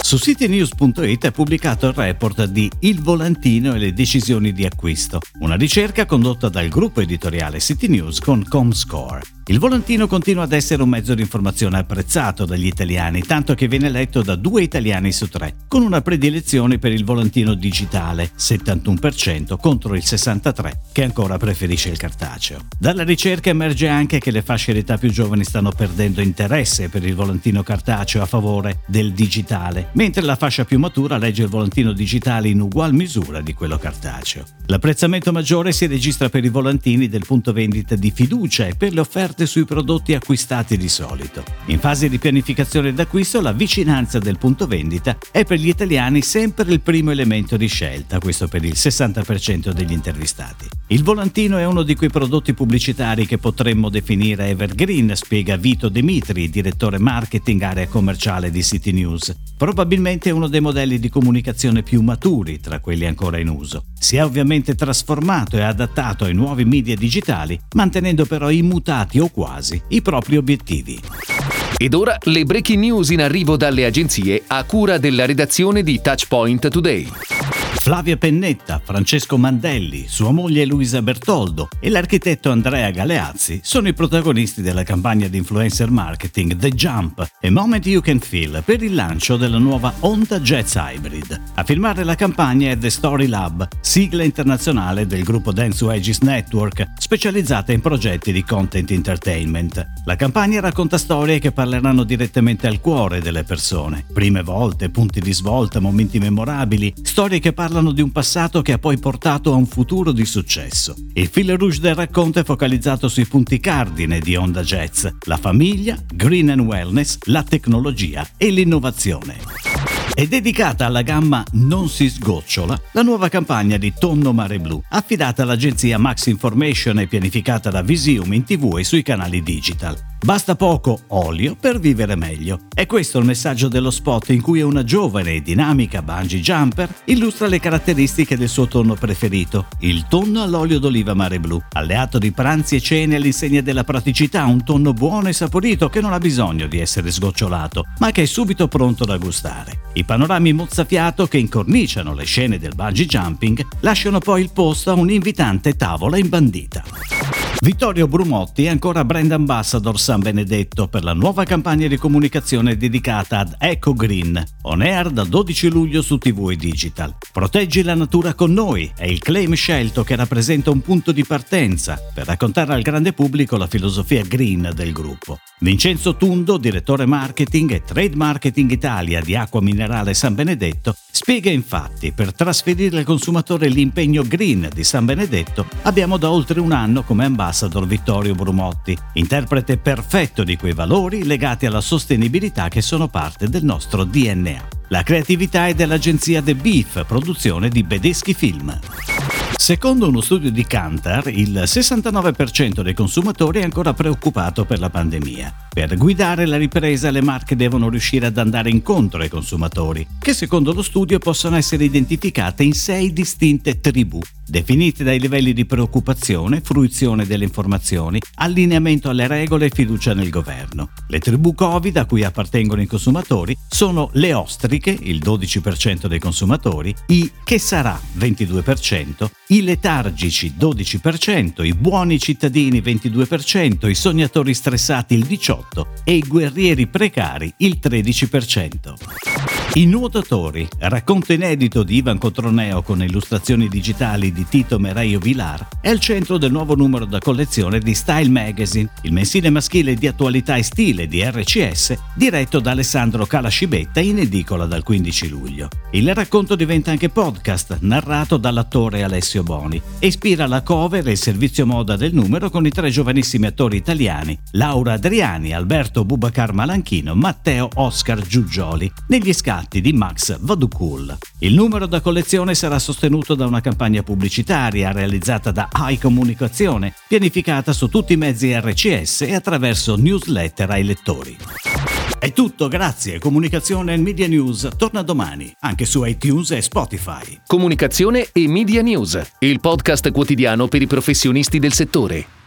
Su citynews.it è pubblicato il report di Il Volantino e le decisioni di acquisto, una ricerca condotta dal gruppo editoriale City News con Comscore. Il volantino continua ad essere un mezzo di informazione apprezzato dagli italiani, tanto che viene letto da due italiani su tre, con una predilezione per il volantino digitale, 71% contro il 63% che ancora preferisce il cartaceo. Dalla ricerca emerge anche che le fasce d'età più giovani stanno perdendo interesse per il volantino cartaceo a favore del digitale, mentre la fascia più matura legge il volantino digitale in ugual misura di quello cartaceo. L'apprezzamento maggiore si registra per i volantini del punto vendita di fiducia e per le offerte sui prodotti acquistati di solito. In fase di pianificazione d'acquisto la vicinanza del punto vendita è per gli italiani sempre il primo elemento di scelta, questo per il 60% degli intervistati. Il volantino è uno di quei prodotti pubblicitari che potremmo definire evergreen, spiega Vito Demitri, direttore marketing area commerciale di City News. Probabilmente uno dei modelli di comunicazione più maturi tra quelli ancora in uso. Si è ovviamente trasformato e adattato ai nuovi media digitali, mantenendo però immutati o quasi i propri obiettivi. Ed ora le breaking news in arrivo dalle agenzie a cura della redazione di Touchpoint Today. Flavia Pennetta, Francesco Mandelli, sua moglie Luisa Bertoldo e l'architetto Andrea Galeazzi sono i protagonisti della campagna di influencer marketing The Jump, A Moment You Can Feel per il lancio della nuova Honda Jazz Hybrid. A firmare la campagna è The Story Lab, sigla internazionale del gruppo Dance Aegis Network, specializzata in progetti di content entertainment. La campagna racconta storie che parleranno direttamente al cuore delle persone. Prime volte, punti di svolta, momenti memorabili, storie che parlano parlano di un passato che ha poi portato a un futuro di successo. Il fil rouge del racconto è focalizzato sui punti cardine di Honda Jazz, la famiglia, green and wellness, la tecnologia e l'innovazione. È dedicata alla gamma Non si sgocciola la nuova campagna di Tonno Mare Blu, affidata all'agenzia Max Information e pianificata da Visium in tv e sui canali digital. Basta poco olio per vivere meglio. È questo il messaggio dello spot in cui una giovane e dinamica bungee jumper illustra le caratteristiche del suo tonno preferito, il tonno all'olio d'oliva mare blu, alleato di pranzi e cene all'insegna della praticità, un tonno buono e saporito che non ha bisogno di essere sgocciolato, ma che è subito pronto da gustare. I panorami mozzafiato che incorniciano le scene del bungee jumping lasciano poi il posto a un'invitante tavola imbandita. Vittorio Brumotti è ancora brand ambassador San Benedetto per la nuova campagna di comunicazione dedicata ad Eco Green, on air dal 12 luglio su TV e digital. Proteggi la natura con noi è il claim scelto che rappresenta un punto di partenza per raccontare al grande pubblico la filosofia green del gruppo. Vincenzo Tundo, direttore marketing e trade marketing Italia di Acqua Minerale San Benedetto, spiega infatti per trasferire al consumatore l'impegno green di San Benedetto abbiamo da oltre un anno come ambassador Vittorio Brumotti, interprete perfetto di quei valori legati alla sostenibilità che sono parte del nostro DNA. La creatività è dell'agenzia The Beef, produzione di Bedeschi Film. Secondo uno studio di Kantar, il 69% dei consumatori è ancora preoccupato per la pandemia. Per guidare la ripresa le marche devono riuscire ad andare incontro ai consumatori, che secondo lo studio possono essere identificate in sei distinte tribù, definite dai livelli di preoccupazione, fruizione delle informazioni, allineamento alle regole e fiducia nel governo. Le tribù Covid a cui appartengono i consumatori sono le ostriche, il 12% dei consumatori, i che sarà 22%, i letargici 12%, i buoni cittadini 22%, i sognatori stressati il 18% e i guerrieri precari il 13%. I nuotatori, racconto inedito di Ivan Cotroneo con illustrazioni digitali di Tito Meraio Vilar, è al centro del nuovo numero da collezione di Style Magazine, il mensile maschile di attualità e stile di RCS, diretto da Alessandro Calascibetta in edicola dal 15 luglio. Il racconto diventa anche podcast, narrato dall'attore Alessio Boni, e ispira la cover e il servizio moda del numero con i tre giovanissimi attori italiani, Laura Adriani, Alberto Bubacar Malanchino, Matteo Oscar Giugioli, negli scatti ritratti di Max Vaducool. Il numero da collezione sarà sostenuto da una campagna pubblicitaria realizzata da High Comunicazione, pianificata su tutti i mezzi RCS e attraverso newsletter ai lettori. È tutto, grazie. Comunicazione e Media News torna domani, anche su iTunes e Spotify. Comunicazione e Media News, il podcast quotidiano per i professionisti del settore.